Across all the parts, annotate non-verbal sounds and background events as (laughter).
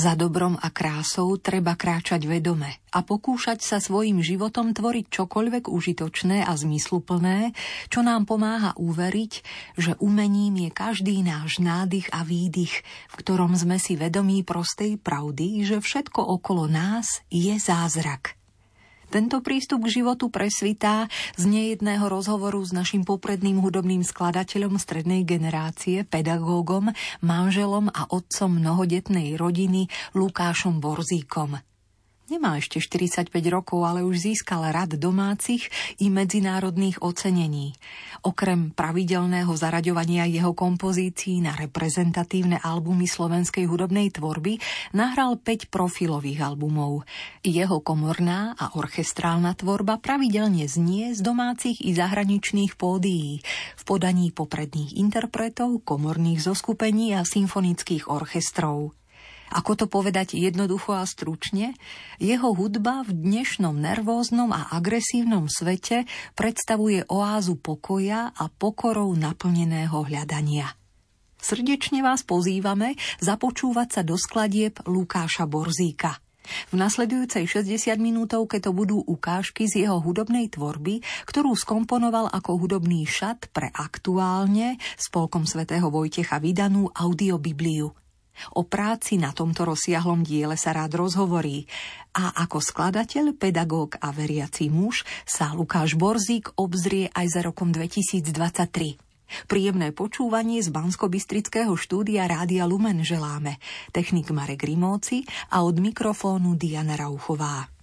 Za dobrom a krásou treba kráčať vedome a pokúšať sa svojim životom tvoriť čokoľvek užitočné a zmysluplné, čo nám pomáha uveriť, že umením je každý náš nádych a výdych, v ktorom sme si vedomí prostej pravdy, že všetko okolo nás je zázrak. Tento prístup k životu presvitá z nejedného rozhovoru s našim popredným hudobným skladateľom strednej generácie, pedagógom, manželom a otcom mnohodetnej rodiny Lukášom Borzíkom. Nemá ešte 45 rokov, ale už získal rad domácich i medzinárodných ocenení. Okrem pravidelného zaraďovania jeho kompozícií na reprezentatívne albumy slovenskej hudobnej tvorby nahral 5 profilových albumov. Jeho komorná a orchestrálna tvorba pravidelne znie z domácich i zahraničných pódií v podaní popredných interpretov, komorných zoskupení a symfonických orchestrov. Ako to povedať jednoducho a stručne? Jeho hudba v dnešnom nervóznom a agresívnom svete predstavuje oázu pokoja a pokorou naplneného hľadania. Srdečne vás pozývame započúvať sa do skladieb Lukáša Borzíka. V nasledujúcej 60 minútovke to budú ukážky z jeho hudobnej tvorby, ktorú skomponoval ako hudobný šat pre aktuálne spolkom svätého Vojtecha vydanú audiobibliu. O práci na tomto rozsiahlom diele sa rád rozhovorí a ako skladateľ, pedagóg a veriaci muž sa Lukáš Borzík obzrie aj za rokom 2023. Príjemné počúvanie z bansko štúdia Rádia Lumen želáme. Technik Marek Rimóci a od mikrofónu Diana Rauchová.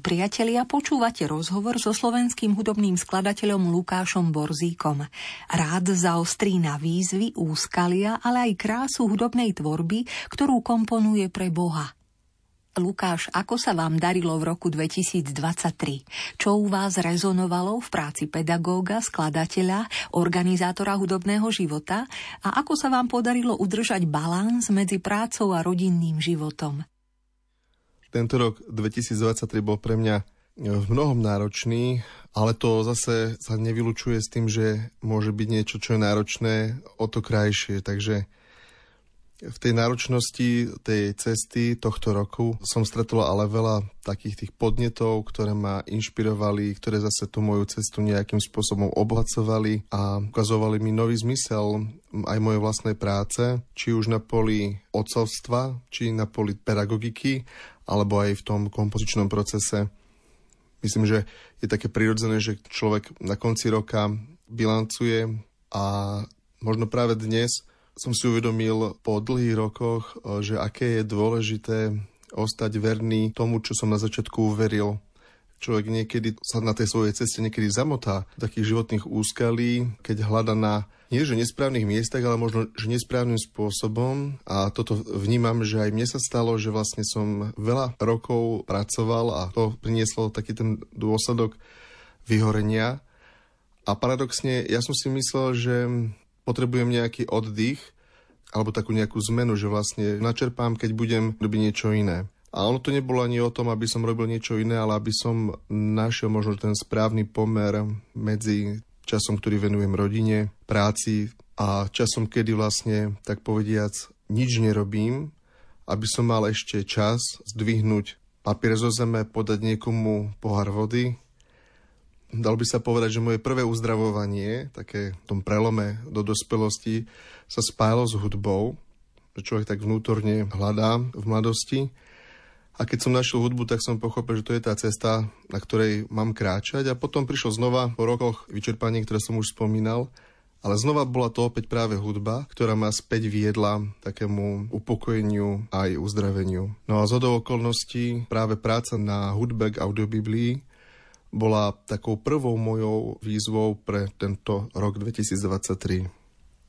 Milí priatelia, počúvate rozhovor so slovenským hudobným skladateľom Lukášom Borzíkom. Rád zaostrí na výzvy, úskalia, ale aj krásu hudobnej tvorby, ktorú komponuje pre Boha. Lukáš, ako sa vám darilo v roku 2023? Čo u vás rezonovalo v práci pedagóga, skladateľa, organizátora hudobného života? A ako sa vám podarilo udržať balans medzi prácou a rodinným životom? Tento rok 2023 bol pre mňa e, v mnohom náročný, ale to zase sa nevylučuje s tým, že môže byť niečo, čo je náročné, o to krajšie. Takže v tej náročnosti tej cesty tohto roku som stretol ale veľa takých tých podnetov, ktoré ma inšpirovali, ktoré zase tú moju cestu nejakým spôsobom obohacovali a ukazovali mi nový zmysel aj mojej vlastnej práce, či už na poli odcovstva, či na poli pedagogiky, alebo aj v tom kompozičnom procese. Myslím, že je také prirodzené, že človek na konci roka bilancuje a možno práve dnes som si uvedomil po dlhých rokoch, že aké je dôležité ostať verný tomu, čo som na začiatku uveril človek niekedy sa na tej svojej ceste niekedy zamotá takých životných úskalí, keď hľada na nie že nesprávnych miestach, ale možno že nesprávnym spôsobom. A toto vnímam, že aj mne sa stalo, že vlastne som veľa rokov pracoval a to prinieslo taký ten dôsledok vyhorenia. A paradoxne, ja som si myslel, že potrebujem nejaký oddych alebo takú nejakú zmenu, že vlastne načerpám, keď budem robiť niečo iné. A ono to nebolo ani o tom, aby som robil niečo iné, ale aby som našiel možno ten správny pomer medzi časom, ktorý venujem rodine, práci a časom, kedy vlastne, tak povediac, nič nerobím, aby som mal ešte čas zdvihnúť papier zo zeme, podať niekomu pohár vody. Dal by sa povedať, že moje prvé uzdravovanie, také v tom prelome do dospelosti, sa spájalo s hudbou, že človek tak vnútorne hľadá v mladosti. A keď som našiel hudbu, tak som pochopil, že to je tá cesta, na ktorej mám kráčať. A potom prišlo znova po rokoch vyčerpanie, ktoré som už spomínal. Ale znova bola to opäť práve hudba, ktorá ma späť viedla takému upokojeniu aj uzdraveniu. No a z okolností práve práca na hudbe k audiobiblii bola takou prvou mojou výzvou pre tento rok 2023.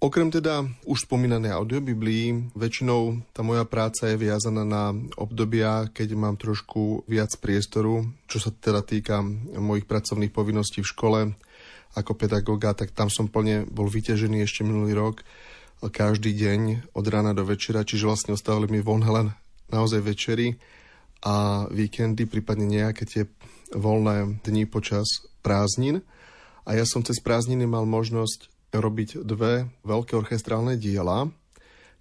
Okrem teda už spomínanej audiobiblii, väčšinou tá moja práca je viazaná na obdobia, keď mám trošku viac priestoru, čo sa teda týka mojich pracovných povinností v škole ako pedagóga, tak tam som plne bol vyťažený ešte minulý rok každý deň od rána do večera, čiže vlastne ostávali mi von len naozaj večery a víkendy, prípadne nejaké tie voľné dni počas prázdnin. A ja som cez prázdniny mal možnosť robiť dve veľké orchestrálne diela,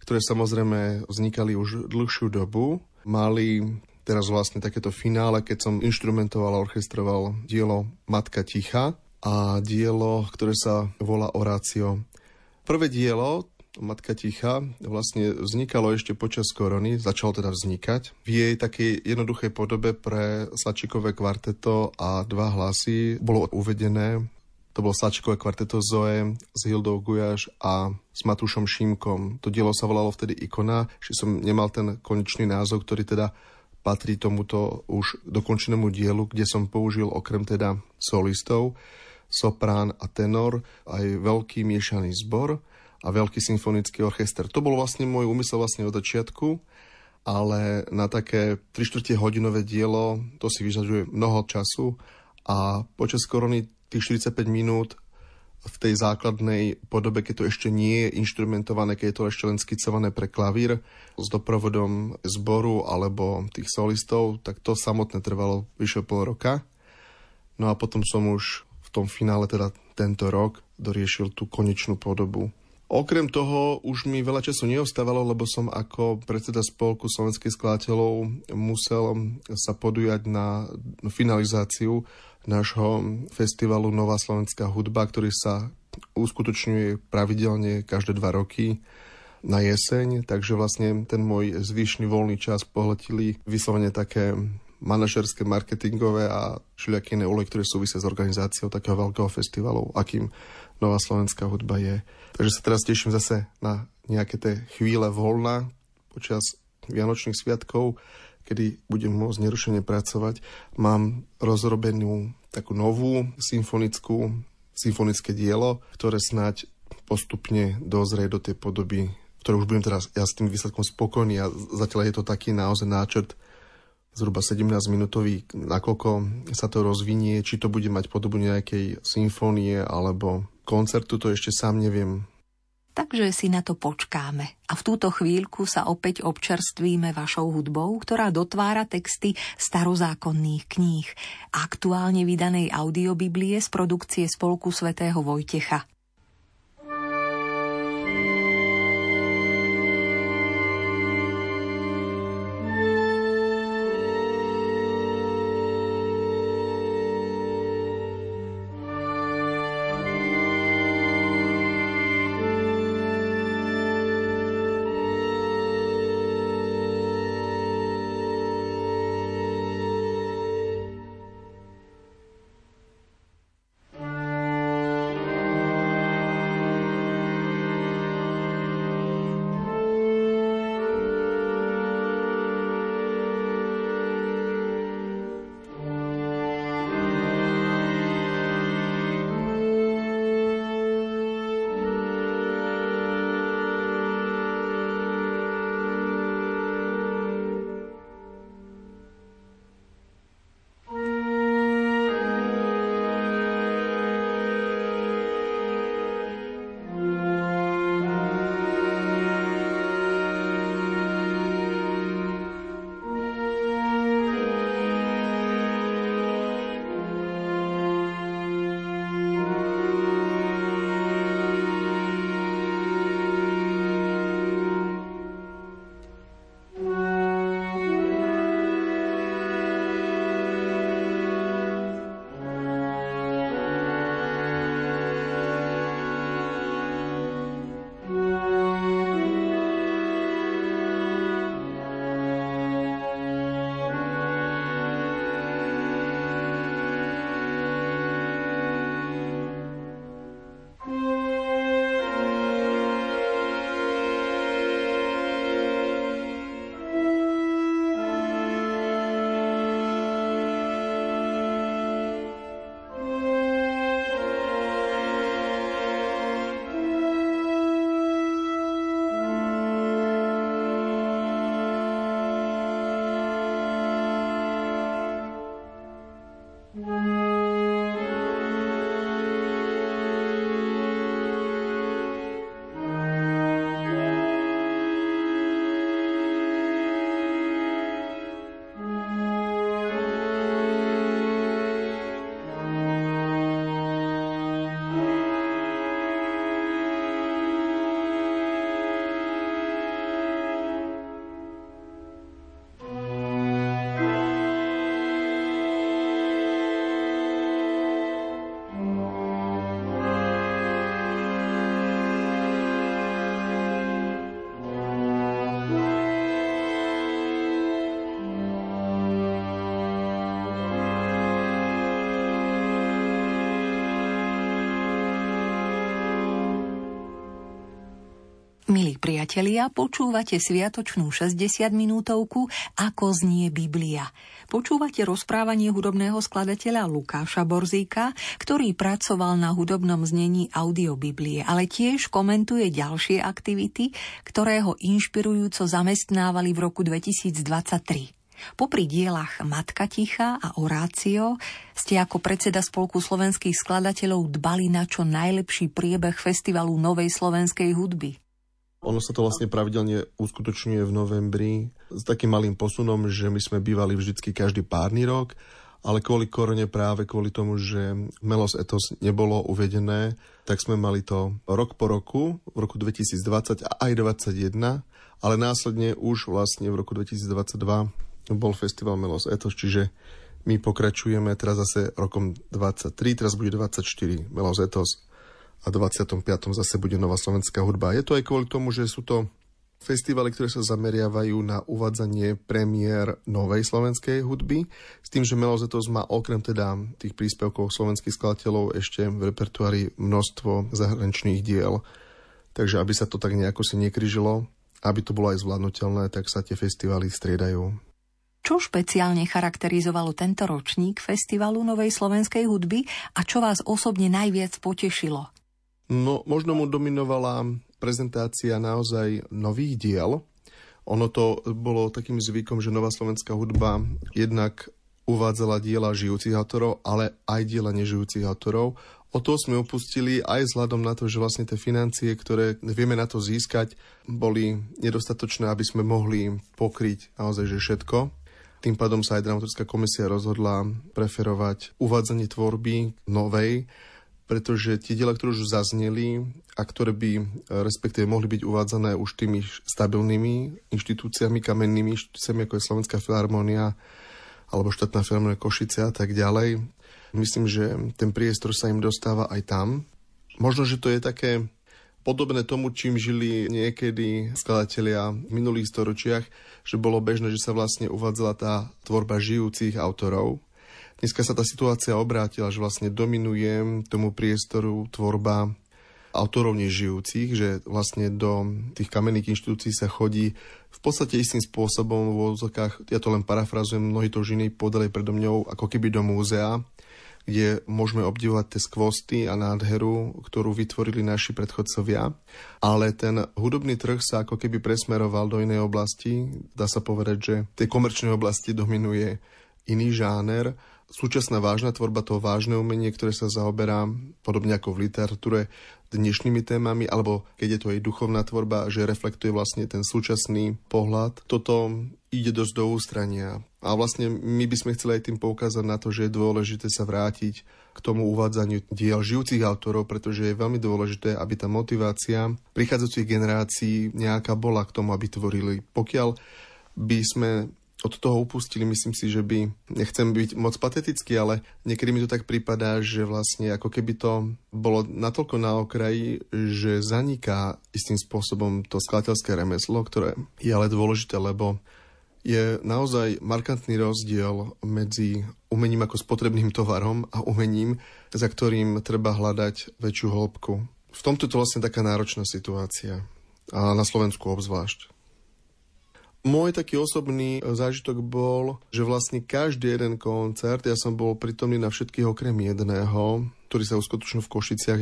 ktoré samozrejme vznikali už dlhšiu dobu. Mali teraz vlastne takéto finále, keď som instrumentoval a orchestroval dielo Matka ticha a dielo, ktoré sa volá Orácio. Prvé dielo, Matka ticha, vlastne vznikalo ešte počas korony, začalo teda vznikať. V jej takej jednoduchej podobe pre Sačikové kvarteto a dva hlasy bolo uvedené to bolo Sačkové kvarteto Zoe s Hildou Gujaš a s Matúšom Šímkom. To dielo sa volalo vtedy Ikona, že som nemal ten konečný názov, ktorý teda patrí tomuto už dokončenému dielu, kde som použil okrem teda solistov, soprán a tenor, aj veľký miešaný zbor a veľký symfonický orchester. To bol vlastne môj úmysel vlastne od začiatku, ale na také 3 čtvrte hodinové dielo to si vyžaduje mnoho času a počas korony tých 45 minút v tej základnej podobe, keď to ešte nie je inštrumentované, keď je to ešte len skicované pre klavír s doprovodom zboru alebo tých solistov, tak to samotné trvalo vyše pol roka. No a potom som už v tom finále, teda tento rok, doriešil tú konečnú podobu. Okrem toho už mi veľa času neostávalo, lebo som ako predseda spolku slovenských skladateľov musel sa podujať na finalizáciu nášho festivalu Nová slovenská hudba, ktorý sa uskutočňuje pravidelne každé dva roky na jeseň, takže vlastne ten môj zvyšný voľný čas pohletili vyslovene také manažerské, marketingové a všelijaké iné úlohy, ktoré súvisia s organizáciou takého veľkého festivalu, akým Nová slovenská hudba je. Takže sa teraz teším zase na nejaké tie chvíle voľna počas Vianočných sviatkov, kedy budem môcť nerušene pracovať. Mám rozrobenú takú novú symfonickú, symfonické dielo, ktoré snáď postupne dozrie do tej podoby, ktoré už budem teraz ja s tým výsledkom spokojný a zatiaľ je to taký naozaj náčrt zhruba 17-minútový, nakoľko sa to rozvinie, či to bude mať podobu nejakej symfónie alebo koncertu, to ešte sám neviem. Takže si na to počkáme. A v túto chvíľku sa opäť občerstvíme vašou hudbou, ktorá dotvára texty starozákonných kníh, aktuálne vydanej audiobiblie z produkcie Spolku svätého Vojtecha. Priatelia, počúvate sviatočnú 60 minútovku Ako znie Biblia. Počúvate rozprávanie hudobného skladateľa Lukáša Borzíka, ktorý pracoval na hudobnom znení audiobiblie, ale tiež komentuje ďalšie aktivity, ktoré ho inšpirujúco zamestnávali v roku 2023. Popri dielach Matka Ticha a Orácio ste ako predseda Spolku slovenských skladateľov dbali na čo najlepší priebeh festivalu Novej slovenskej hudby. Ono sa to vlastne pravidelne uskutočňuje v novembri s takým malým posunom, že my sme bývali vždycky každý párny rok, ale kvôli korone práve kvôli tomu, že Melos Etos nebolo uvedené, tak sme mali to rok po roku, v roku 2020 a aj 2021, ale následne už vlastne v roku 2022 bol festival Melos Etos, čiže my pokračujeme teraz zase rokom 23, teraz bude 24 Melos Etos a 25. zase bude Nová slovenská hudba. Je to aj kvôli tomu, že sú to festivaly, ktoré sa zameriavajú na uvádzanie premiér novej slovenskej hudby, s tým, že Melozetos má okrem teda tých príspevkov slovenských skladateľov ešte v repertoári množstvo zahraničných diel. Takže aby sa to tak nejako si nekryžilo, aby to bolo aj zvládnutelné, tak sa tie festivaly striedajú. Čo špeciálne charakterizovalo tento ročník Festivalu Novej slovenskej hudby a čo vás osobne najviac potešilo? No, možno mu dominovala prezentácia naozaj nových diel. Ono to bolo takým zvykom, že Nová slovenská hudba jednak uvádzala diela žijúcich autorov, ale aj diela nežijúcich autorov. O to sme opustili aj vzhľadom na to, že vlastne tie financie, ktoré vieme na to získať, boli nedostatočné, aby sme mohli pokryť naozaj že všetko. Tým pádom sa aj dramaturgická komisia rozhodla preferovať uvádzanie tvorby novej, pretože tie diela, ktoré už zazneli a ktoré by respektíve mohli byť uvádzané už tými stabilnými inštitúciami, kamennými inštitúciami, ako je Slovenská filharmónia alebo štátna filharmónia Košice a tak ďalej. Myslím, že ten priestor sa im dostáva aj tam. Možno, že to je také podobné tomu, čím žili niekedy skladatelia v minulých storočiach, že bolo bežné, že sa vlastne uvádzala tá tvorba žijúcich autorov. Dneska sa tá situácia obrátila, že vlastne dominuje tomu priestoru tvorba autorov nežijúcich, že vlastne do tých kamenných inštitúcií sa chodí v podstate istým spôsobom v odzokách, ja to len parafrazujem, mnohí to žiny podali predo mňou ako keby do múzea, kde môžeme obdivovať tie skvosty a nádheru, ktorú vytvorili naši predchodcovia. Ale ten hudobný trh sa ako keby presmeroval do inej oblasti. Dá sa povedať, že v tej komerčnej oblasti dominuje iný žáner. Súčasná vážna tvorba, to vážne umenie, ktoré sa zaoberá, podobne ako v literatúre, dnešnými témami, alebo keď je to jej duchovná tvorba, že reflektuje vlastne ten súčasný pohľad. Toto ide dosť do ústrania. A vlastne my by sme chceli aj tým poukázať na to, že je dôležité sa vrátiť k tomu uvádzaniu diel žijúcich autorov, pretože je veľmi dôležité, aby tá motivácia prichádzajúcich generácií nejaká bola k tomu, aby tvorili. Pokiaľ by sme od toho upustili. Myslím si, že by, nechcem byť moc patetický, ale niekedy mi to tak prípadá, že vlastne ako keby to bolo natoľko na okraji, že zaniká istým spôsobom to skladateľské remeslo, ktoré je ale dôležité, lebo je naozaj markantný rozdiel medzi umením ako spotrebným tovarom a umením, za ktorým treba hľadať väčšiu hĺbku. V tomto je to vlastne taká náročná situácia. A na Slovensku obzvlášť. Môj taký osobný e, zážitok bol, že vlastne každý jeden koncert, ja som bol pritomný na všetkých okrem jedného, ktorý sa uskutočnil v Košiciach,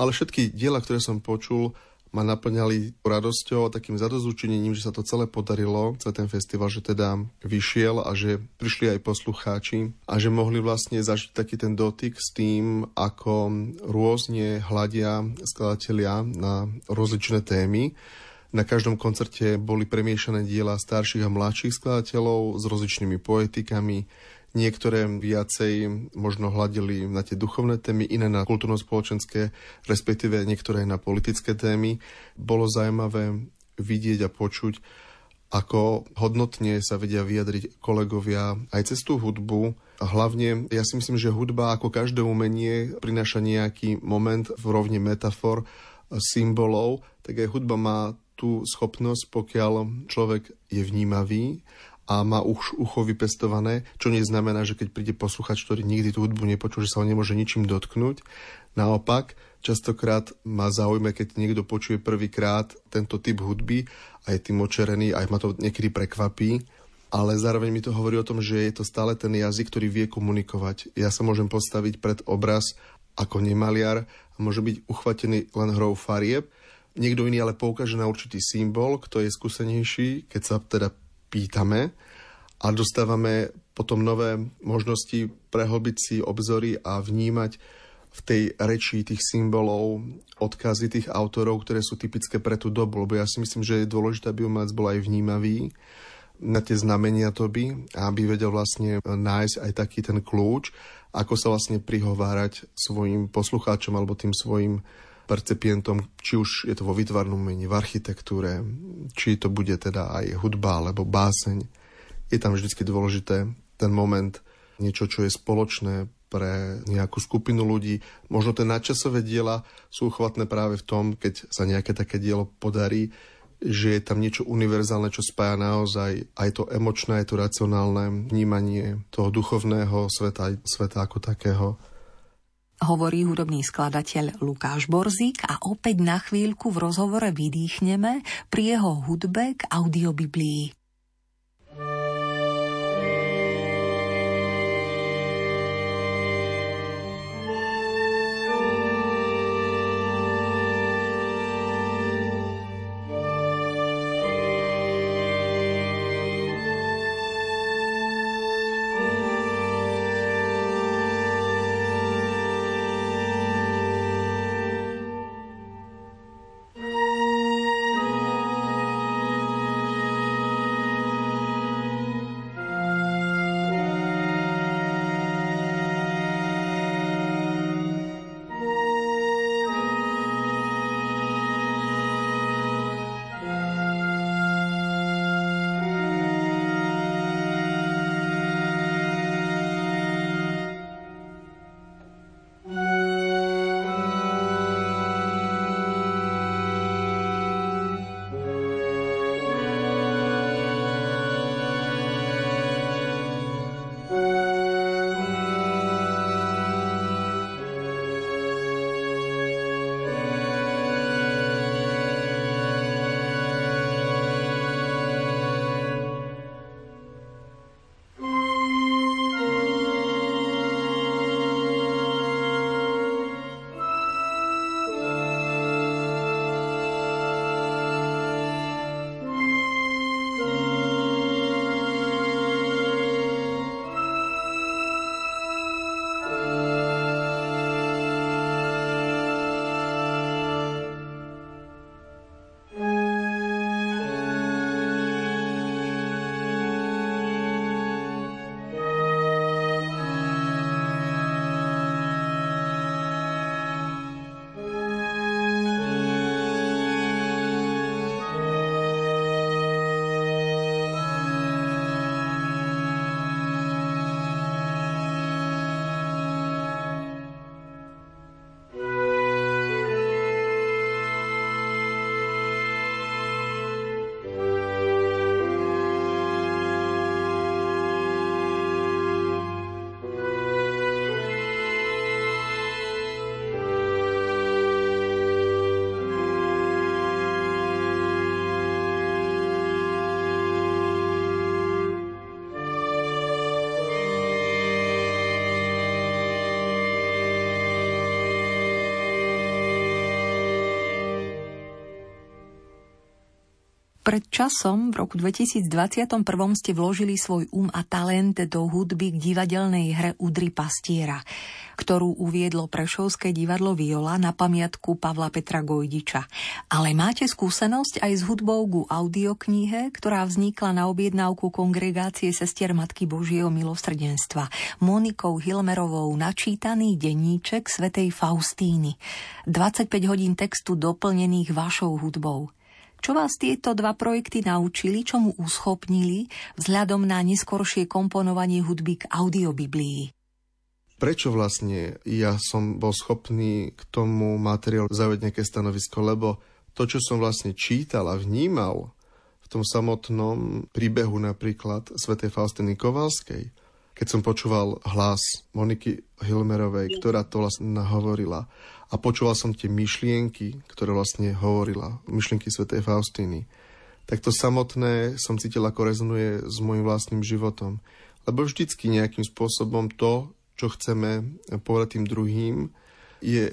ale všetky diela, ktoré som počul, ma naplňali radosťou a takým zadozúčením, že sa to celé podarilo, celý ten festival, že teda vyšiel a že prišli aj poslucháči a že mohli vlastne zažiť taký ten dotyk s tým, ako rôzne hľadia skladatelia na rozličné témy na každom koncerte boli premiešané diela starších a mladších skladateľov s rozličnými poetikami. Niektoré viacej možno hľadili na tie duchovné témy, iné na kultúrno-spoločenské, respektíve niektoré na politické témy. Bolo zaujímavé vidieť a počuť, ako hodnotne sa vedia vyjadriť kolegovia aj cez tú hudbu. A hlavne, ja si myslím, že hudba ako každé umenie prináša nejaký moment v rovni metafor, symbolov, tak aj hudba má tú schopnosť, pokiaľ človek je vnímavý a má už ucho vypestované, čo neznamená, že keď príde posluchač, ktorý nikdy tú hudbu nepočul, že sa ho nemôže ničím dotknúť. Naopak, častokrát má záujme, keď niekto počuje prvýkrát tento typ hudby a je tým očerený, aj ma to niekedy prekvapí, ale zároveň mi to hovorí o tom, že je to stále ten jazyk, ktorý vie komunikovať. Ja sa môžem postaviť pred obraz ako nemaliar a môže byť uchvatený len hrou farieb, Niekto iný ale poukáže na určitý symbol, kto je skúsenejší, keď sa teda pýtame a dostávame potom nové možnosti prehlbiť si obzory a vnímať v tej reči tých symbolov odkazy tých autorov, ktoré sú typické pre tú dobu. Lebo ja si myslím, že je dôležité, aby umelec bol aj vnímavý na tie znamenia toby a aby vedel vlastne nájsť aj taký ten kľúč, ako sa vlastne prihovárať svojim poslucháčom alebo tým svojim percepientom, či už je to vo vytvarnom umení, v architektúre, či to bude teda aj hudba alebo báseň. Je tam vždy dôležité ten moment, niečo, čo je spoločné pre nejakú skupinu ľudí. Možno tie nadčasové diela sú chvatné práve v tom, keď sa nejaké také dielo podarí, že je tam niečo univerzálne, čo spája naozaj aj to emočné, aj to racionálne vnímanie toho duchovného sveta, sveta ako takého hovorí hudobný skladateľ Lukáš Borzík a opäť na chvíľku v rozhovore vydýchneme pri jeho hudbe k audiobiblii. Pred časom, v roku 2021 ste vložili svoj um a talent do hudby k divadelnej hre Udry pastiera, ktorú uviedlo Prešovské divadlo Viola na pamiatku Pavla Petra Gojdiča. Ale máte skúsenosť aj s hudbou ku audioknihe, ktorá vznikla na objednávku kongregácie sestier Matky Božieho milosrdenstva Monikou Hilmerovou načítaný denníček svätej Faustíny. 25 hodín textu doplnených vašou hudbou. Čo vás tieto dva projekty naučili, čo mu uschopnili vzhľadom na neskoršie komponovanie hudby k audiobiblii? Prečo vlastne ja som bol schopný k tomu materiálu zaujať nejaké stanovisko? Lebo to, čo som vlastne čítal a vnímal v tom samotnom príbehu napríklad svätej Faustiny Kovalskej, keď som počúval hlas Moniky Hilmerovej, ktorá to vlastne nahovorila, a počúval som tie myšlienky, ktoré vlastne hovorila, myšlienky svätej Faustiny, tak to samotné som cítil, ako rezonuje s môjim vlastným životom. Lebo vždycky nejakým spôsobom to, čo chceme povedať tým druhým, je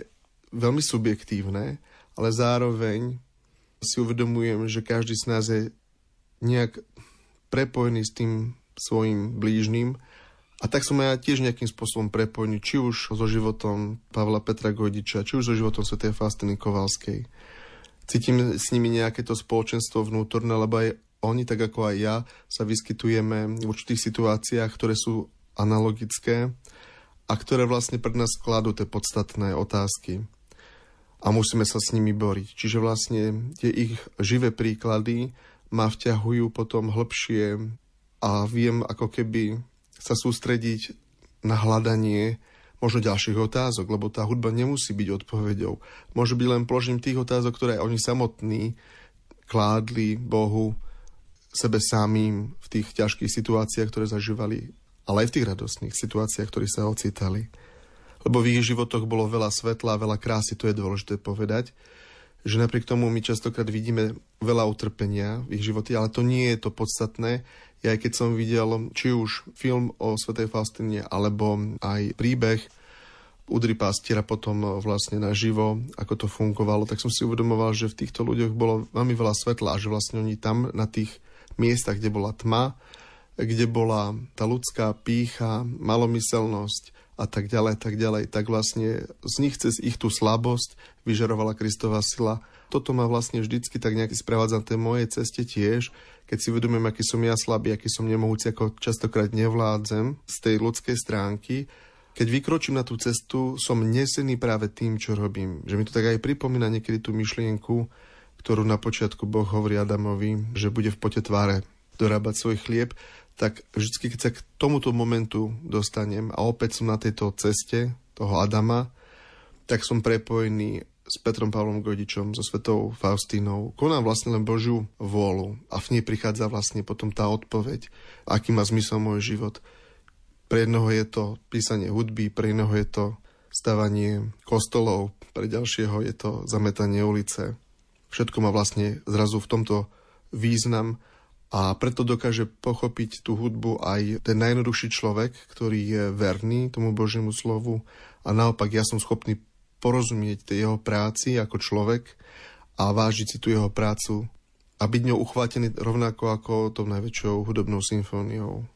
veľmi subjektívne, ale zároveň si uvedomujem, že každý z nás je nejak prepojený s tým svojim blížnym a tak som ja tiež nejakým spôsobom prepojený, či už so životom Pavla Petra Gojdiča, či už so životom Sv. Faustiny Kovalskej. Cítim s nimi nejaké to spoločenstvo vnútorné, lebo aj oni, tak ako aj ja, sa vyskytujeme v určitých situáciách, ktoré sú analogické a ktoré vlastne pred nás kladú tie podstatné otázky. A musíme sa s nimi boriť. Čiže vlastne tie ich živé príklady ma vťahujú potom hlbšie a viem ako keby sa sústrediť na hľadanie možno ďalších otázok, lebo tá hudba nemusí byť odpoveďou. Môže byť len položením tých otázok, ktoré oni samotní kládli Bohu sebe samým v tých ťažkých situáciách, ktoré zažívali, ale aj v tých radostných situáciách, ktoré sa ocitali. Lebo v ich životoch bolo veľa svetla veľa krásy, to je dôležité povedať, že napriek tomu my častokrát vidíme veľa utrpenia v ich živote, ale to nie je to podstatné. Ja keď som videl či už film o Svetej Faustine, alebo aj príbeh Udry pastiera potom vlastne naživo, ako to fungovalo, tak som si uvedomoval, že v týchto ľuďoch bolo veľmi veľa svetla a že vlastne oni tam na tých miestach, kde bola tma, kde bola tá ľudská pícha, malomyselnosť a tak ďalej, tak ďalej, tak vlastne z nich cez ich tú slabosť vyžarovala Kristová sila. Toto ma vlastne vždycky tak nejaký sprevádza na tej mojej ceste tiež, keď si uvedomujem, aký som ja slabý, aký som nemohúci, ako častokrát nevládzem z tej ľudskej stránky, keď vykročím na tú cestu, som nesený práve tým, čo robím. Že mi to tak aj pripomína niekedy tú myšlienku, ktorú na počiatku Boh hovorí Adamovi, že bude v pote tváre dorábať svoj chlieb, tak vždy, keď sa k tomuto momentu dostanem a opäť som na tejto ceste toho Adama, tak som prepojený s Petrom Pavlom Godičom, so Svetou Faustínou. Konám vlastne len Božiu vôľu a v nej prichádza vlastne potom tá odpoveď, aký má zmysel môj život. Pre jednoho je to písanie hudby, pre iného je to stavanie kostolov, pre ďalšieho je to zametanie ulice. Všetko má vlastne zrazu v tomto význam a preto dokáže pochopiť tú hudbu aj ten najjednoduchší človek, ktorý je verný tomu Božiemu slovu a naopak ja som schopný porozumieť tej jeho práci ako človek a vážiť si tú jeho prácu a byť ňou uchvátený rovnako ako tou najväčšou hudobnou symfóniou.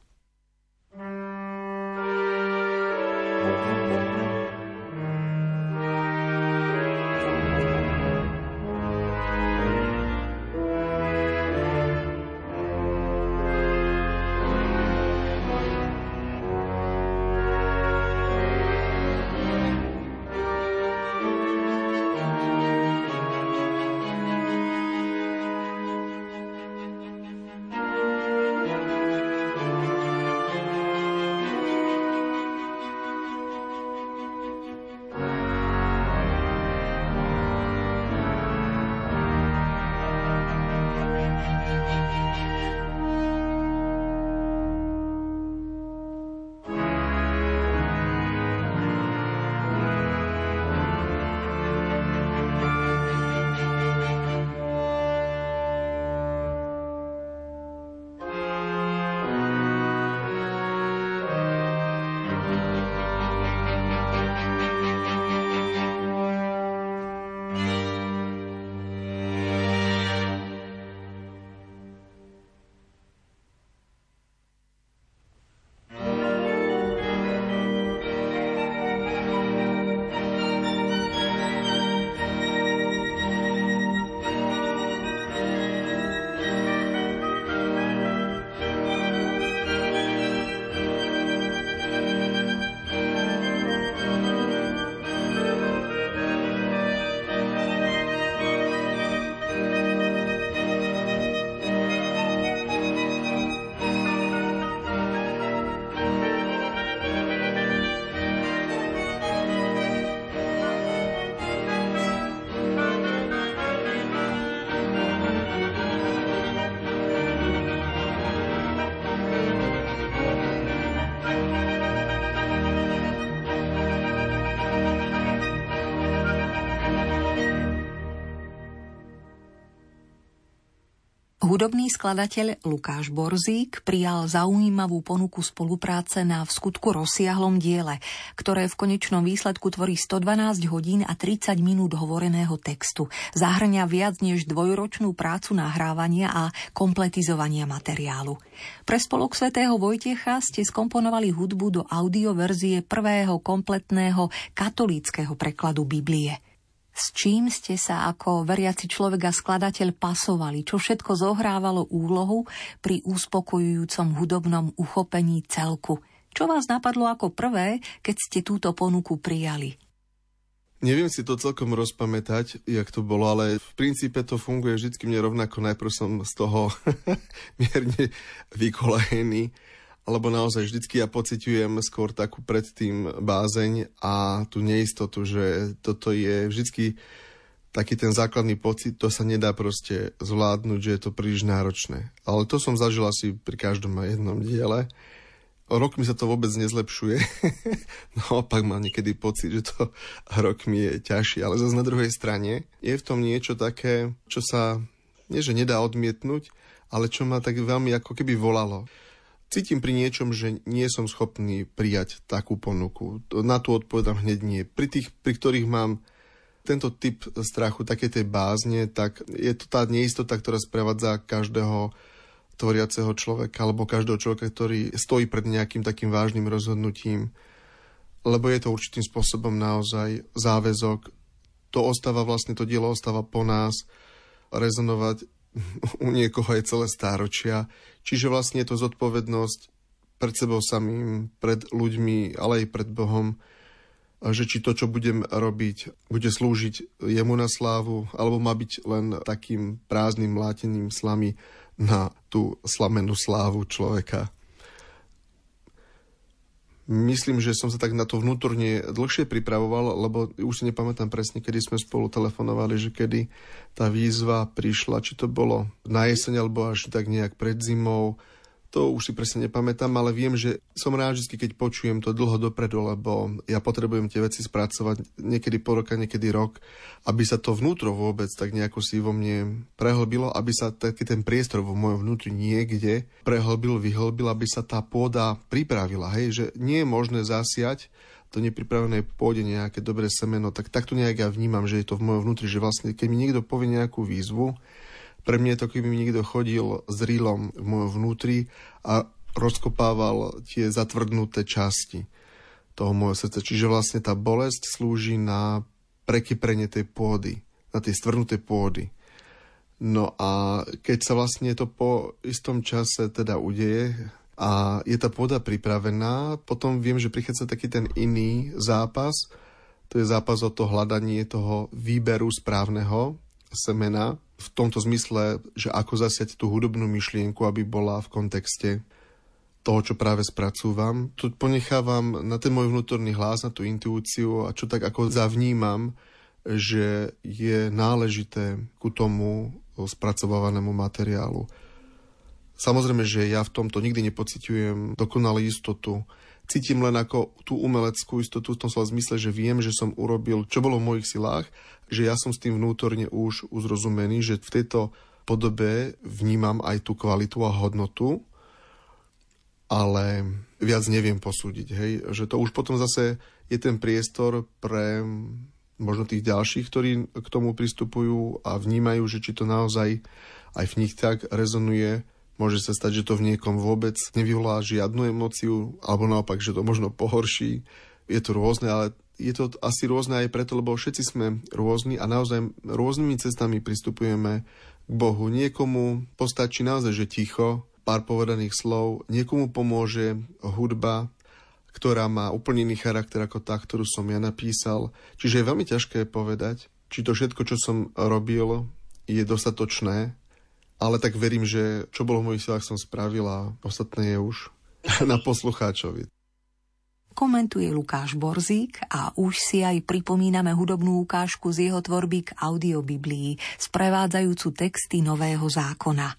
Hudobný skladateľ Lukáš Borzík prijal zaujímavú ponuku spolupráce na v skutku rozsiahlom diele, ktoré v konečnom výsledku tvorí 112 hodín a 30 minút hovoreného textu. Zahrňa viac než dvojročnú prácu nahrávania a kompletizovania materiálu. Pre spolok svätého Vojtecha ste skomponovali hudbu do audioverzie prvého kompletného katolíckého prekladu Biblie – s čím ste sa ako veriaci človek a skladateľ pasovali, čo všetko zohrávalo úlohu pri uspokojujúcom hudobnom uchopení celku. Čo vás napadlo ako prvé, keď ste túto ponuku prijali? Neviem si to celkom rozpamätať, jak to bolo, ale v princípe to funguje vždy mne rovnako. Najprv som z toho (laughs) mierne vykolajený lebo naozaj vždycky ja pociťujem skôr takú predtým bázeň a tú neistotu, že toto je vždycky taký ten základný pocit, to sa nedá proste zvládnuť, že je to príliš náročné. Ale to som zažil asi pri každom jednom diele. Rok mi sa to vôbec nezlepšuje. (laughs) no opak mám niekedy pocit, že to rok mi je ťažší. Ale zase na druhej strane je v tom niečo také, čo sa nie že nedá odmietnúť, ale čo ma tak veľmi ako keby volalo cítim pri niečom, že nie som schopný prijať takú ponuku. Na tú odpovedám hneď nie. Pri tých, pri ktorých mám tento typ strachu, také tej bázne, tak je to tá neistota, ktorá sprevádza každého tvoriaceho človeka alebo každého človeka, ktorý stojí pred nejakým takým vážnym rozhodnutím, lebo je to určitým spôsobom naozaj záväzok. To ostáva vlastne, to dielo ostáva po nás rezonovať u niekoho je celé stáročia. Čiže vlastne je to zodpovednosť pred sebou samým, pred ľuďmi, ale aj pred Bohom, že či to, čo budem robiť, bude slúžiť jemu na slávu, alebo má byť len takým prázdnym mlátením slamy na tú slamenú slávu človeka. Myslím, že som sa tak na to vnútorne dlhšie pripravoval, lebo už si nepamätám presne, kedy sme spolu telefonovali, že kedy tá výzva prišla, či to bolo na jeseň alebo až tak nejak pred zimou, to už si presne nepamätám, ale viem, že som rád vždy, keď počujem to dlho dopredu, lebo ja potrebujem tie veci spracovať niekedy po roka, niekedy rok, aby sa to vnútro vôbec tak nejako si vo mne prehlbilo, aby sa taký ten priestor vo mojom vnútri niekde prehlbil, vyhlbil, aby sa tá pôda pripravila. Hej, že nie je možné zasiať to nepripravené pôde nejaké dobré semeno, tak takto nejak ja vnímam, že je to v mojom vnútri, že vlastne keď mi niekto povie nejakú výzvu, pre mňa je to, keby mi niekto chodil s rílom v mojom vnútri a rozkopával tie zatvrdnuté časti toho môjho srdca. Čiže vlastne tá bolesť slúži na prekyprenie tej pôdy, na tie stvrdnuté pôdy. No a keď sa vlastne to po istom čase teda udeje a je tá pôda pripravená, potom viem, že prichádza taký ten iný zápas, to je zápas o to hľadanie toho výberu správneho semena, v tomto zmysle, že ako zasiať tú hudobnú myšlienku, aby bola v kontexte toho, čo práve spracúvam. Tu ponechávam na ten môj vnútorný hlas, na tú intuíciu a čo tak ako zavnímam, že je náležité ku tomu spracovanému materiálu. Samozrejme, že ja v tomto nikdy nepociťujem dokonalú istotu, cítim len ako tú umeleckú istotu v tom slova zmysle, že viem, že som urobil, čo bolo v mojich silách, že ja som s tým vnútorne už uzrozumený, že v tejto podobe vnímam aj tú kvalitu a hodnotu, ale viac neviem posúdiť. Hej? Že to už potom zase je ten priestor pre možno tých ďalších, ktorí k tomu pristupujú a vnímajú, že či to naozaj aj v nich tak rezonuje, Môže sa stať, že to v niekom vôbec nevyvolá žiadnu emóciu, alebo naopak, že to možno pohorší. Je to rôzne, ale je to asi rôzne aj preto, lebo všetci sme rôzni a naozaj rôznymi cestami pristupujeme k Bohu. Niekomu postačí naozaj, že ticho, pár povedaných slov, niekomu pomôže hudba, ktorá má úplne iný charakter ako tá, ktorú som ja napísal. Čiže je veľmi ťažké povedať, či to všetko, čo som robil, je dostatočné ale tak verím, že čo bolo v mojich silách som spravil a ostatné je už na poslucháčovi. Komentuje Lukáš Borzík a už si aj pripomíname hudobnú ukážku z jeho tvorby k audiobiblii, sprevádzajúcu texty Nového zákona.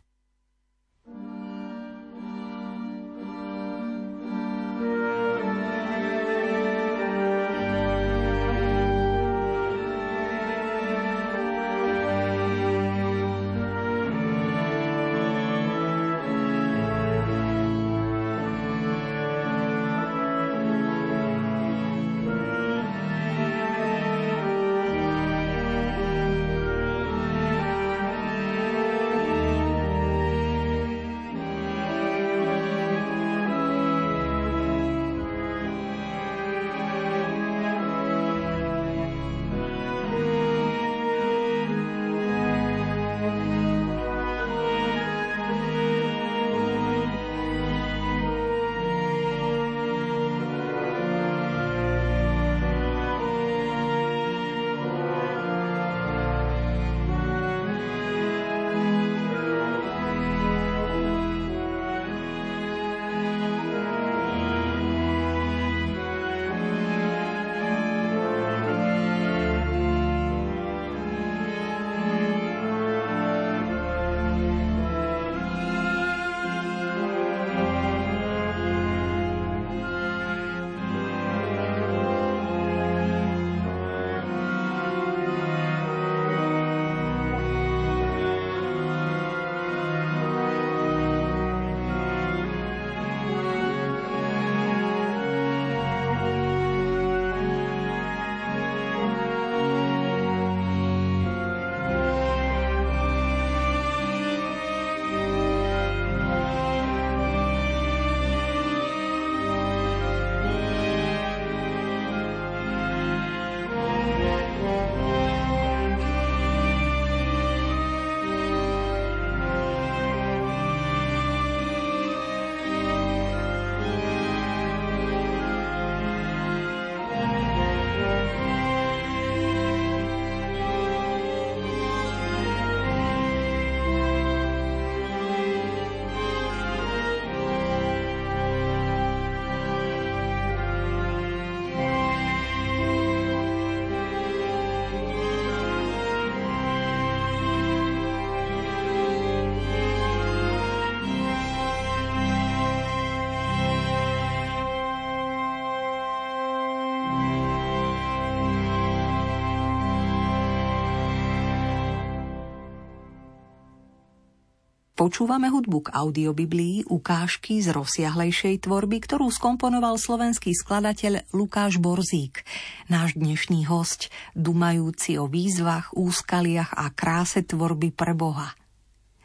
Počúvame hudbu k audiobiblii ukážky z rozsiahlejšej tvorby, ktorú skomponoval slovenský skladateľ Lukáš Borzík. Náš dnešný host, dumajúci o výzvach, úskaliach a kráse tvorby pre Boha.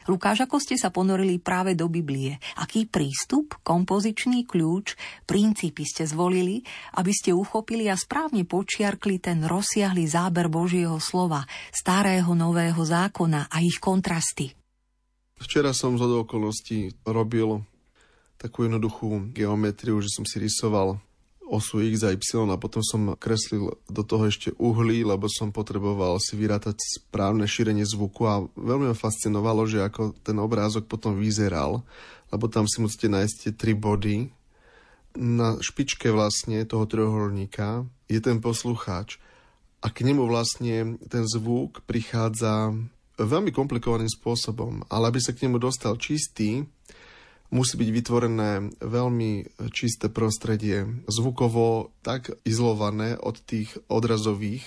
Lukáš, ako ste sa ponorili práve do Biblie? Aký prístup, kompozičný kľúč, princípy ste zvolili, aby ste uchopili a správne počiarkli ten rozsiahly záber Božieho slova, starého nového zákona a ich kontrasty? Včera som z okolností robil takú jednoduchú geometriu, že som si rysoval osu X a Y a potom som kreslil do toho ešte uhlí, lebo som potreboval si vyrátať správne šírenie zvuku a veľmi ma fascinovalo, že ako ten obrázok potom vyzeral, lebo tam si musíte nájsť tie tri body. Na špičke vlastne toho trojuholníka je ten poslucháč a k nemu vlastne ten zvuk prichádza veľmi komplikovaným spôsobom, ale aby sa k nemu dostal čistý, musí byť vytvorené veľmi čisté prostredie, zvukovo tak izolované od tých odrazových,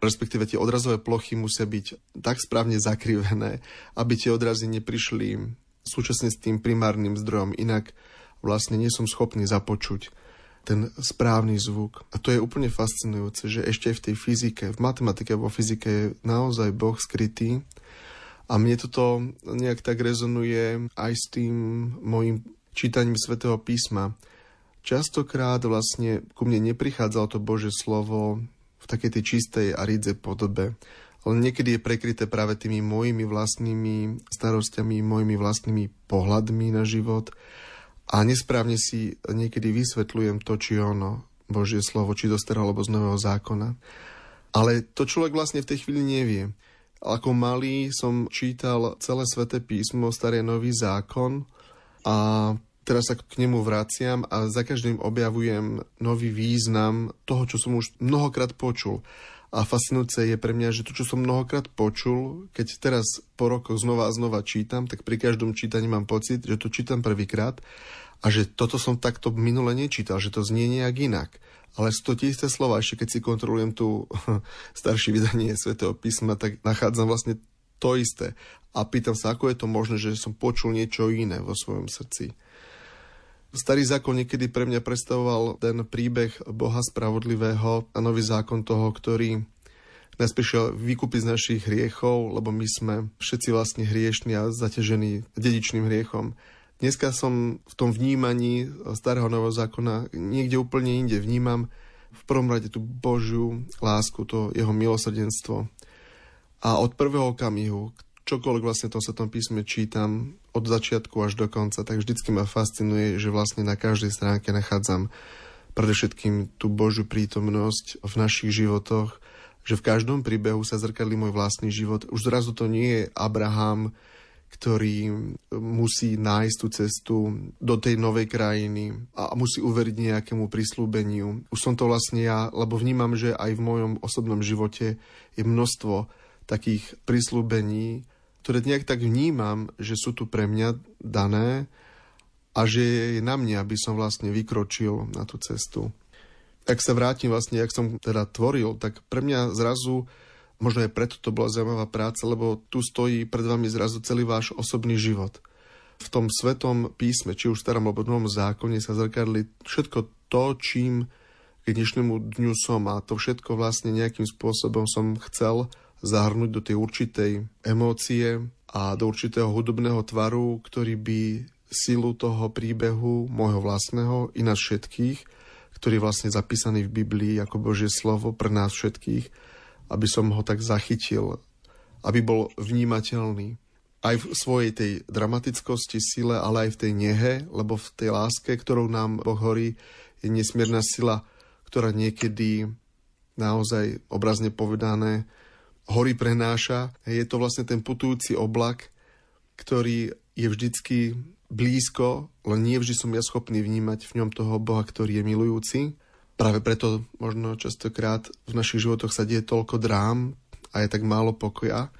respektíve tie odrazové plochy musia byť tak správne zakrivené, aby tie odrazy neprišli súčasne s tým primárnym zdrojom, inak vlastne nie som schopný započuť ten správny zvuk. A to je úplne fascinujúce, že ešte aj v tej fyzike, v matematike vo fyzike je naozaj Boh skrytý. A mne toto nejak tak rezonuje aj s tým mojim čítaním svätého písma. Častokrát vlastne ku mne neprichádzalo to Bože slovo v takej tej čistej a rídze podobe, ale niekedy je prekryté práve tými mojimi vlastnými starostiami, mojimi vlastnými pohľadmi na život a nesprávne si niekedy vysvetľujem to, či ono, Božie slovo, či do starého alebo z nového zákona. Ale to človek vlastne v tej chvíli nevie. Ako malý som čítal celé sväté písmo, starý nový zákon a teraz sa k nemu vraciam a za každým objavujem nový význam toho, čo som už mnohokrát počul. A fascinujúce je pre mňa, že to, čo som mnohokrát počul, keď teraz po rokoch znova a znova čítam, tak pri každom čítaní mám pocit, že to čítam prvýkrát a že toto som takto minule nečítal, že to znie nejak inak. Ale sú to tie isté slova, ešte keď si kontrolujem tu (laughs) staršie vydanie svätého písma, tak nachádzam vlastne to isté. A pýtam sa, ako je to možné, že som počul niečo iné vo svojom srdci. Starý zákon niekedy pre mňa predstavoval ten príbeh Boha spravodlivého a nový zákon toho, ktorý nás prišiel vykúpiť z našich hriechov, lebo my sme všetci vlastne hriešni a zaťažení dedičným hriechom. Dneska som v tom vnímaní starého nového zákona niekde úplne inde vnímam v prvom rade tú Božiu lásku, to jeho milosrdenstvo. A od prvého okamihu, čokoľvek vlastne to sa tom písme čítam od začiatku až do konca, tak vždycky ma fascinuje, že vlastne na každej stránke nachádzam predovšetkým tú Božiu prítomnosť v našich životoch, že v každom príbehu sa zrkadlí môj vlastný život. Už zrazu to nie je Abraham, ktorý musí nájsť tú cestu do tej novej krajiny a musí uveriť nejakému prislúbeniu. Už som to vlastne ja, lebo vnímam, že aj v mojom osobnom živote je množstvo takých prislúbení, ktoré nejak tak vnímam, že sú tu pre mňa dané a že je na mne, aby som vlastne vykročil na tú cestu. Ak sa vrátim vlastne, ak som teda tvoril, tak pre mňa zrazu, možno aj preto to bola zaujímavá práca, lebo tu stojí pred vami zrazu celý váš osobný život. V tom svetom písme, či už starom alebo novom zákone sa zrkadli všetko to, čím k dnešnému dňu som a to všetko vlastne nejakým spôsobom som chcel zahrnúť do tej určitej emócie a do určitého hudobného tvaru, ktorý by silu toho príbehu môjho vlastného i nás všetkých, ktorý je vlastne zapísaný v Biblii ako Božie slovo pre nás všetkých, aby som ho tak zachytil, aby bol vnímateľný aj v svojej tej dramatickosti, sile, ale aj v tej nehe, lebo v tej láske, ktorou nám Boh horí, je nesmierna sila, ktorá niekedy naozaj obrazne povedané hory prenáša. Je to vlastne ten putujúci oblak, ktorý je vždycky blízko, len nie vždy som ja schopný vnímať v ňom toho Boha, ktorý je milujúci. Práve preto možno častokrát v našich životoch sa deje toľko drám a je tak málo pokoja,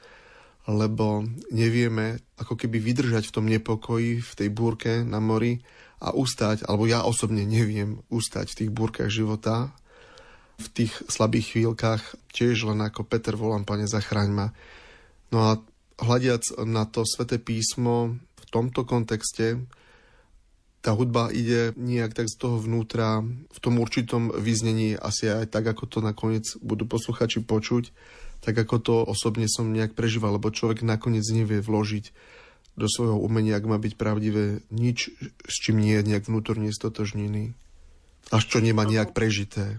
lebo nevieme ako keby vydržať v tom nepokoji, v tej búrke na mori a ustať, alebo ja osobne neviem ustať v tých búrkach života v tých slabých chvíľkach tiež len ako Peter volám, pane, zachraň ma. No a hľadiac na to sveté písmo v tomto kontexte, tá hudba ide nejak tak z toho vnútra, v tom určitom vyznení, asi aj tak, ako to nakoniec budú posluchači počuť, tak ako to osobne som nejak prežíval, lebo človek nakoniec nevie vložiť do svojho umenia, ak má byť pravdivé, nič, s čím nie je nejak vnútorne stotožnený. Až čo nemá nejak prežité.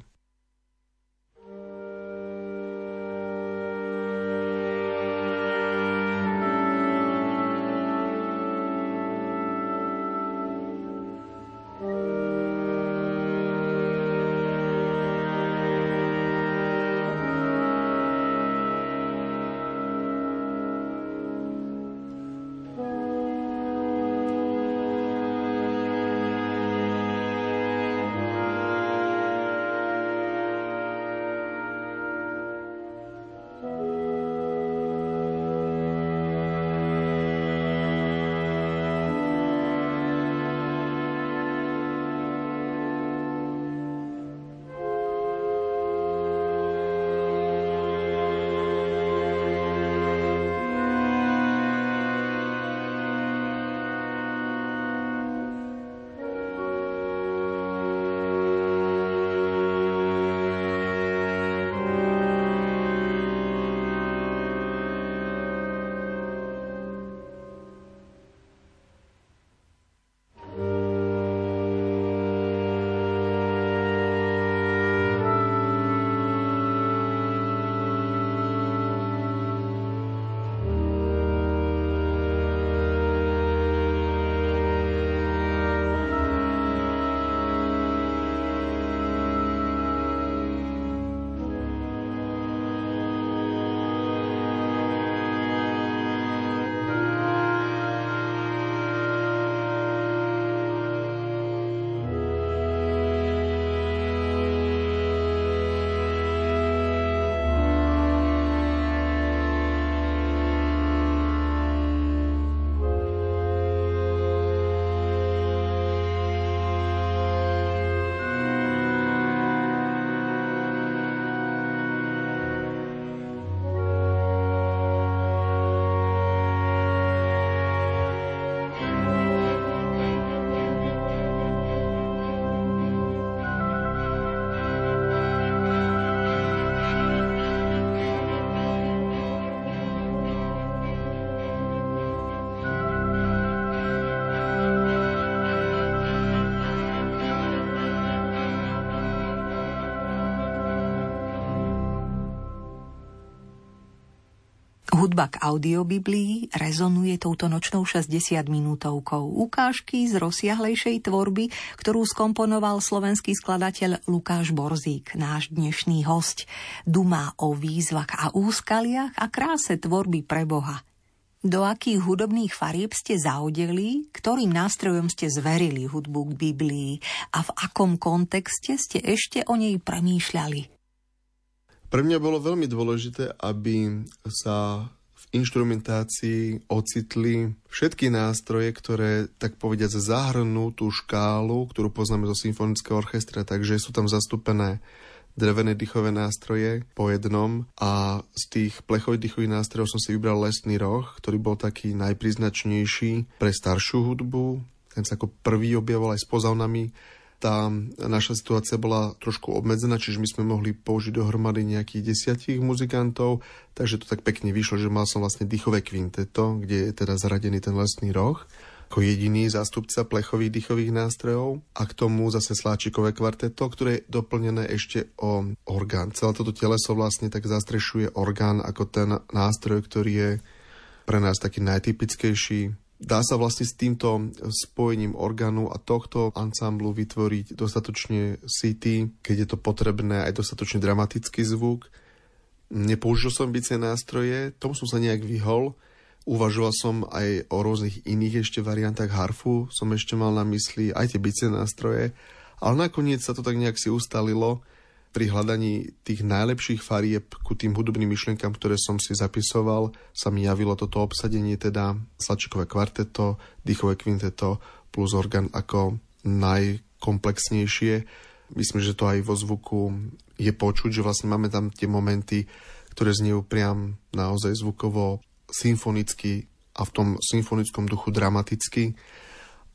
Hudba k audiobiblii rezonuje touto nočnou 60 minútovkou. Ukážky z rozsiahlejšej tvorby, ktorú skomponoval slovenský skladateľ Lukáš Borzík, náš dnešný host. Dumá o výzvach a úskaliach a kráse tvorby pre Boha. Do akých hudobných farieb ste zaudeli, ktorým nástrojom ste zverili hudbu k Biblii a v akom kontexte ste ešte o nej premýšľali? Pre mňa bolo veľmi dôležité, aby sa v inštrumentácii ocitli všetky nástroje, ktoré, tak povediať, zahrnú tú škálu, ktorú poznáme zo symfonického orchestra, takže sú tam zastúpené drevené dýchové nástroje po jednom a z tých plechových dýchových nástrojov som si vybral lesný roh, ktorý bol taký najpriznačnejší pre staršiu hudbu. Ten sa ako prvý objavoval aj s pozavnami tá naša situácia bola trošku obmedzená, čiže my sme mohli použiť dohromady nejakých desiatich muzikantov, takže to tak pekne vyšlo, že mal som vlastne dýchové kvinteto, kde je teda zaradený ten lesný roh ako jediný zástupca plechových dýchových nástrojov a k tomu zase sláčikové kvarteto, ktoré je doplnené ešte o orgán. Celé toto teleso vlastne tak zastrešuje orgán ako ten nástroj, ktorý je pre nás taký najtypickejší Dá sa vlastne s týmto spojením orgánu a tohto ansámblu vytvoriť dostatočne city, keď je to potrebné, aj dostatočne dramatický zvuk. Nepoužil som bicie nástroje, tomu som sa nejak vyhol. Uvažoval som aj o rôznych iných ešte variantách harfu, som ešte mal na mysli aj tie bicie nástroje, ale nakoniec sa to tak nejak si ustalilo, pri hľadaní tých najlepších farieb ku tým hudobným myšlienkam, ktoré som si zapisoval, sa mi javilo toto obsadenie, teda slačikové kvarteto, dýchové kvinteto plus orgán ako najkomplexnejšie. Myslím, že to aj vo zvuku je počuť, že vlastne máme tam tie momenty, ktoré zniejú priam naozaj zvukovo symfonicky a v tom symfonickom duchu dramaticky.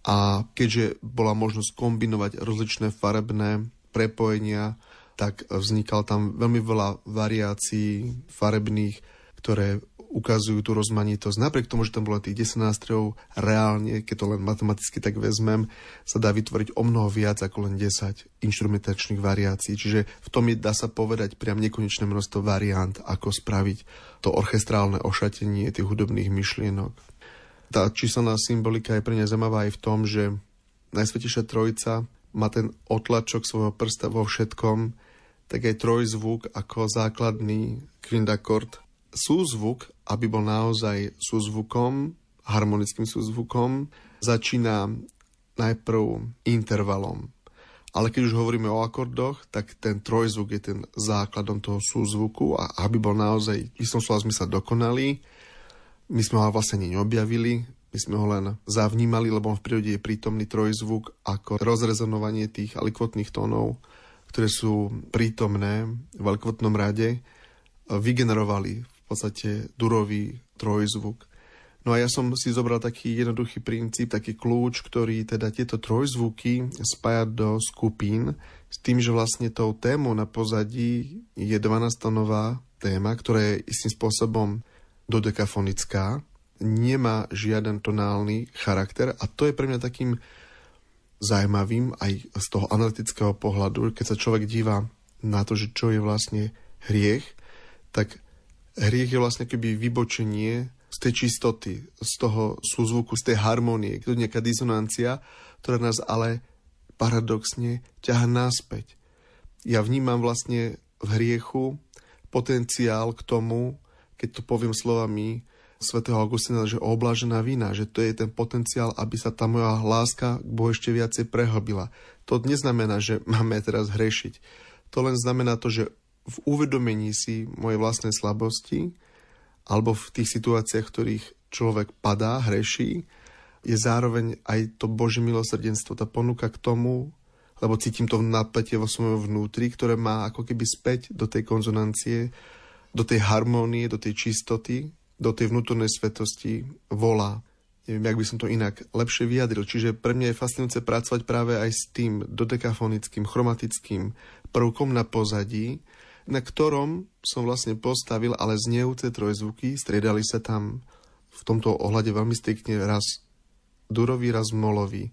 A keďže bola možnosť kombinovať rozličné farebné prepojenia, tak vznikal tam veľmi veľa variácií farebných, ktoré ukazujú tú rozmanitosť. Napriek tomu, že tam bolo tých 10 nástrojov, reálne, keď to len matematicky tak vezmem, sa dá vytvoriť o mnoho viac ako len 10 instrumentačných variácií. Čiže v tom je, dá sa povedať, priam nekonečné množstvo variant, ako spraviť to orchestrálne ošatenie tých hudobných myšlienok. Tá číselná symbolika je pre mňa zaujímavá aj v tom, že Najsvetejšia Trojica má ten otlačok svojho prsta vo všetkom, tak aj trojzvuk ako základný kvindakord súzvuk, aby bol naozaj súzvukom, harmonickým súzvukom, začína najprv intervalom. Ale keď už hovoríme o akordoch, tak ten trojzvuk je ten základom toho súzvuku a aby bol naozaj v istom slova zmysle dokonalý, my sme ho vlastne neobjavili, my sme ho len zavnímali, lebo v prírode je prítomný trojzvuk ako rozrezonovanie tých alikvotných tónov, ktoré sú prítomné v alikvotnom rade, vygenerovali podstate durový trojzvuk. No a ja som si zobral taký jednoduchý princíp, taký kľúč, ktorý teda tieto trojzvuky spája do skupín s tým, že vlastne tou témou na pozadí je 12-tonová téma, ktorá je istým spôsobom dodekafonická, nemá žiaden tonálny charakter a to je pre mňa takým zaujímavým aj z toho analytického pohľadu, keď sa človek díva na to, že čo je vlastne hriech, tak hriech je vlastne keby vybočenie z tej čistoty, z toho súzvuku, z tej harmonie. To je nejaká disonancia, ktorá nás ale paradoxne ťaha naspäť. Ja vnímam vlastne v hriechu potenciál k tomu, keď to poviem slovami svätého Augustina, že oblažená vina, že to je ten potenciál, aby sa tá moja láska k Bohu ešte viacej prehlbila. To neznamená, že máme teraz hrešiť. To len znamená to, že v uvedomení si mojej vlastnej slabosti alebo v tých situáciách, v ktorých človek padá, hreší, je zároveň aj to Božie milosrdenstvo, tá ponuka k tomu, lebo cítim to napätie vo svojom vnútri, ktoré má ako keby späť do tej konzonancie, do tej harmónie, do tej čistoty, do tej vnútornej svetosti volá. Neviem, jak by som to inak lepšie vyjadril. Čiže pre mňa je fascinujúce pracovať práve aj s tým dodekafonickým, chromatickým prvkom na pozadí, na ktorom som vlastne postavil ale znejúce trojzvuky, striedali sa tam v tomto ohľade veľmi striktne raz durový, raz molový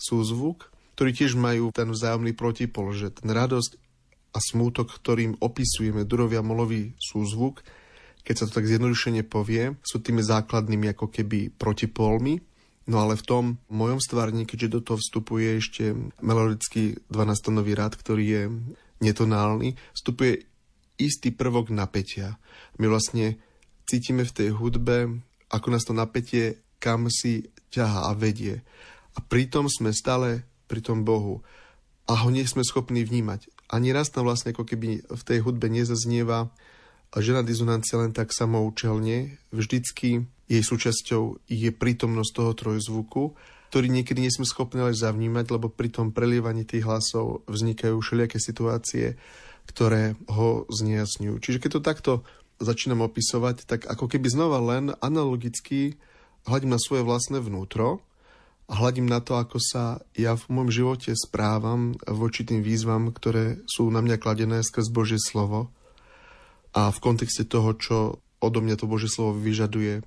súzvuk, ktorí tiež majú ten vzájomný protipol, že ten radosť a smútok, ktorým opisujeme durový a molový súzvuk, keď sa to tak zjednodušene povie, sú tými základnými ako keby protipolmi, No ale v tom mojom stvárni, keďže do toho vstupuje ešte melodický 12-tónový rad, ktorý je netonálny, vstupuje istý prvok napätia. My vlastne cítime v tej hudbe, ako nás to napätie kam si ťaha a vedie. A pritom sme stále pri tom Bohu. A ho nie sme schopní vnímať. Ani raz tam vlastne ako keby v tej hudbe nezaznieva žena dizonancia len tak samoučelne. Vždycky jej súčasťou je prítomnosť toho trojzvuku ktorý niekedy nie sme schopní ale zavnímať, lebo pri tom prelievaní tých hlasov vznikajú všelijaké situácie, ktoré ho zniejasňujú. Čiže keď to takto začínam opisovať, tak ako keby znova len analogicky hľadím na svoje vlastné vnútro a hľadím na to, ako sa ja v môjom živote správam voči tým výzvam, ktoré sú na mňa kladené skrz Božie slovo a v kontexte toho, čo odo mňa to Božie slovo vyžaduje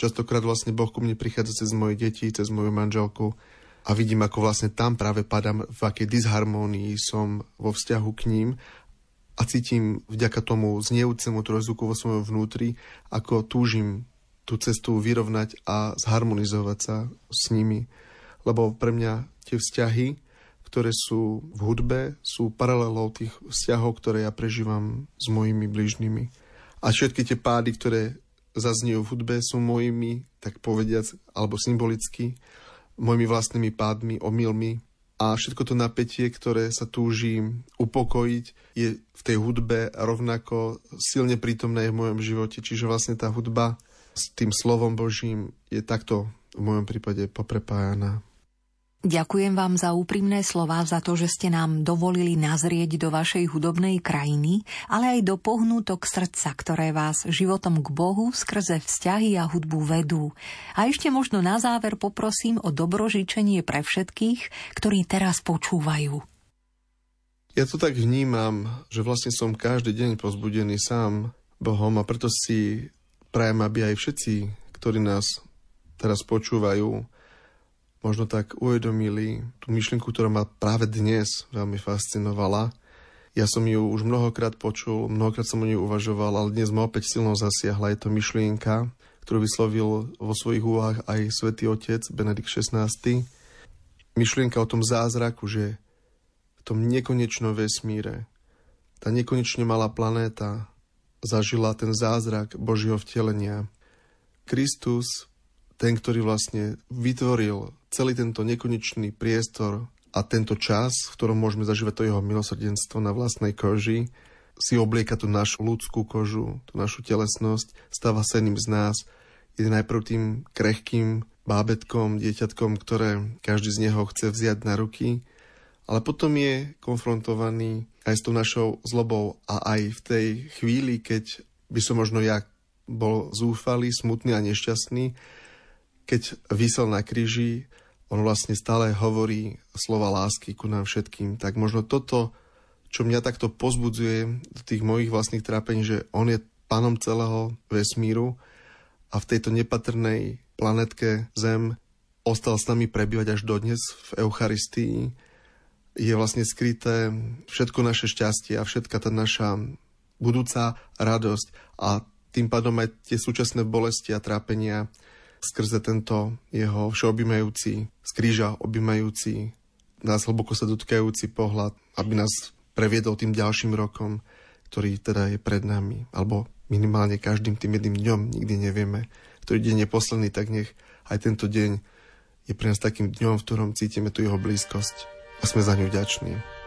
Častokrát vlastne Boh ku mne prichádza cez moje deti, cez moju manželku a vidím, ako vlastne tam práve padám, v akej disharmónii som vo vzťahu k ním a cítim vďaka tomu znejúcemu trojzvuku vo svojom vnútri, ako túžim tú cestu vyrovnať a zharmonizovať sa s nimi. Lebo pre mňa tie vzťahy, ktoré sú v hudbe, sú paralelou tých vzťahov, ktoré ja prežívam s mojimi blížnymi. A všetky tie pády, ktoré zazniejú v hudbe, sú mojimi, tak povediac, alebo symbolicky, mojimi vlastnými pádmi, omylmi. A všetko to napätie, ktoré sa túži upokojiť, je v tej hudbe rovnako silne prítomné v mojom živote. Čiže vlastne tá hudba s tým slovom Božím je takto v mojom prípade poprepájaná. Ďakujem vám za úprimné slova, za to, že ste nám dovolili nazrieť do vašej hudobnej krajiny, ale aj do pohnútok srdca, ktoré vás životom k Bohu skrze vzťahy a hudbu vedú. A ešte možno na záver poprosím o dobrožičenie pre všetkých, ktorí teraz počúvajú. Ja to tak vnímam, že vlastne som každý deň pozbudený sám Bohom a preto si prajem, aby aj všetci, ktorí nás teraz počúvajú, možno tak uvedomili tú myšlienku, ktorá ma práve dnes veľmi fascinovala. Ja som ju už mnohokrát počul, mnohokrát som o nej uvažoval, ale dnes ma opäť silno zasiahla. Je to myšlienka, ktorú vyslovil vo svojich úvahách aj svätý otec Benedikt XVI. Myšlienka o tom zázraku, že v tom nekonečnom vesmíre tá nekonečne malá planéta zažila ten zázrak Božieho vtelenia. Kristus ten, ktorý vlastne vytvoril celý tento nekonečný priestor a tento čas, v ktorom môžeme zažívať to jeho milosrdenstvo na vlastnej koži, si oblieka tú našu ľudskú kožu, tú našu telesnosť, stáva sa jedným z nás, je najprv tým krehkým bábetkom, dieťatkom, ktoré každý z neho chce vziať na ruky, ale potom je konfrontovaný aj s tou našou zlobou a aj v tej chvíli, keď by som možno ja bol zúfalý, smutný a nešťastný, keď vysel na kríži, on vlastne stále hovorí slova lásky ku nám všetkým. Tak možno toto, čo mňa takto pozbudzuje do tých mojich vlastných trápení, že on je pánom celého vesmíru a v tejto nepatrnej planetke Zem ostal s nami prebývať až dodnes v Eucharistii, je vlastne skryté všetko naše šťastie a všetka tá naša budúca radosť a tým pádom aj tie súčasné bolesti a trápenia skrze tento jeho všeobjímajúci, z kríža objímajúci, nás hlboko sa dotkajúci pohľad, aby nás previedol tým ďalším rokom, ktorý teda je pred nami, alebo minimálne každým tým jedným dňom, nikdy nevieme, ktorý deň je posledný, tak nech aj tento deň je pre nás takým dňom, v ktorom cítime tu jeho blízkosť a sme za ňu vďační.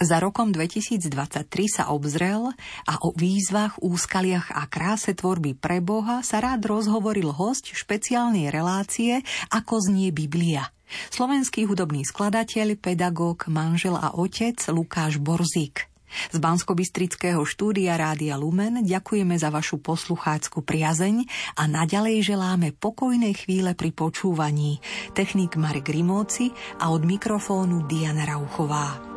Za rokom 2023 sa obzrel a o výzvach, úskaliach a kráse tvorby pre Boha sa rád rozhovoril host špeciálnej relácie Ako znie Biblia. Slovenský hudobný skladateľ, pedagóg, manžel a otec Lukáš Borzík. Z Banskobistrického štúdia Rádia Lumen ďakujeme za vašu posluchácku priazeň a naďalej želáme pokojné chvíle pri počúvaní. Technik Marek Rimóci a od mikrofónu Diana Rauchová.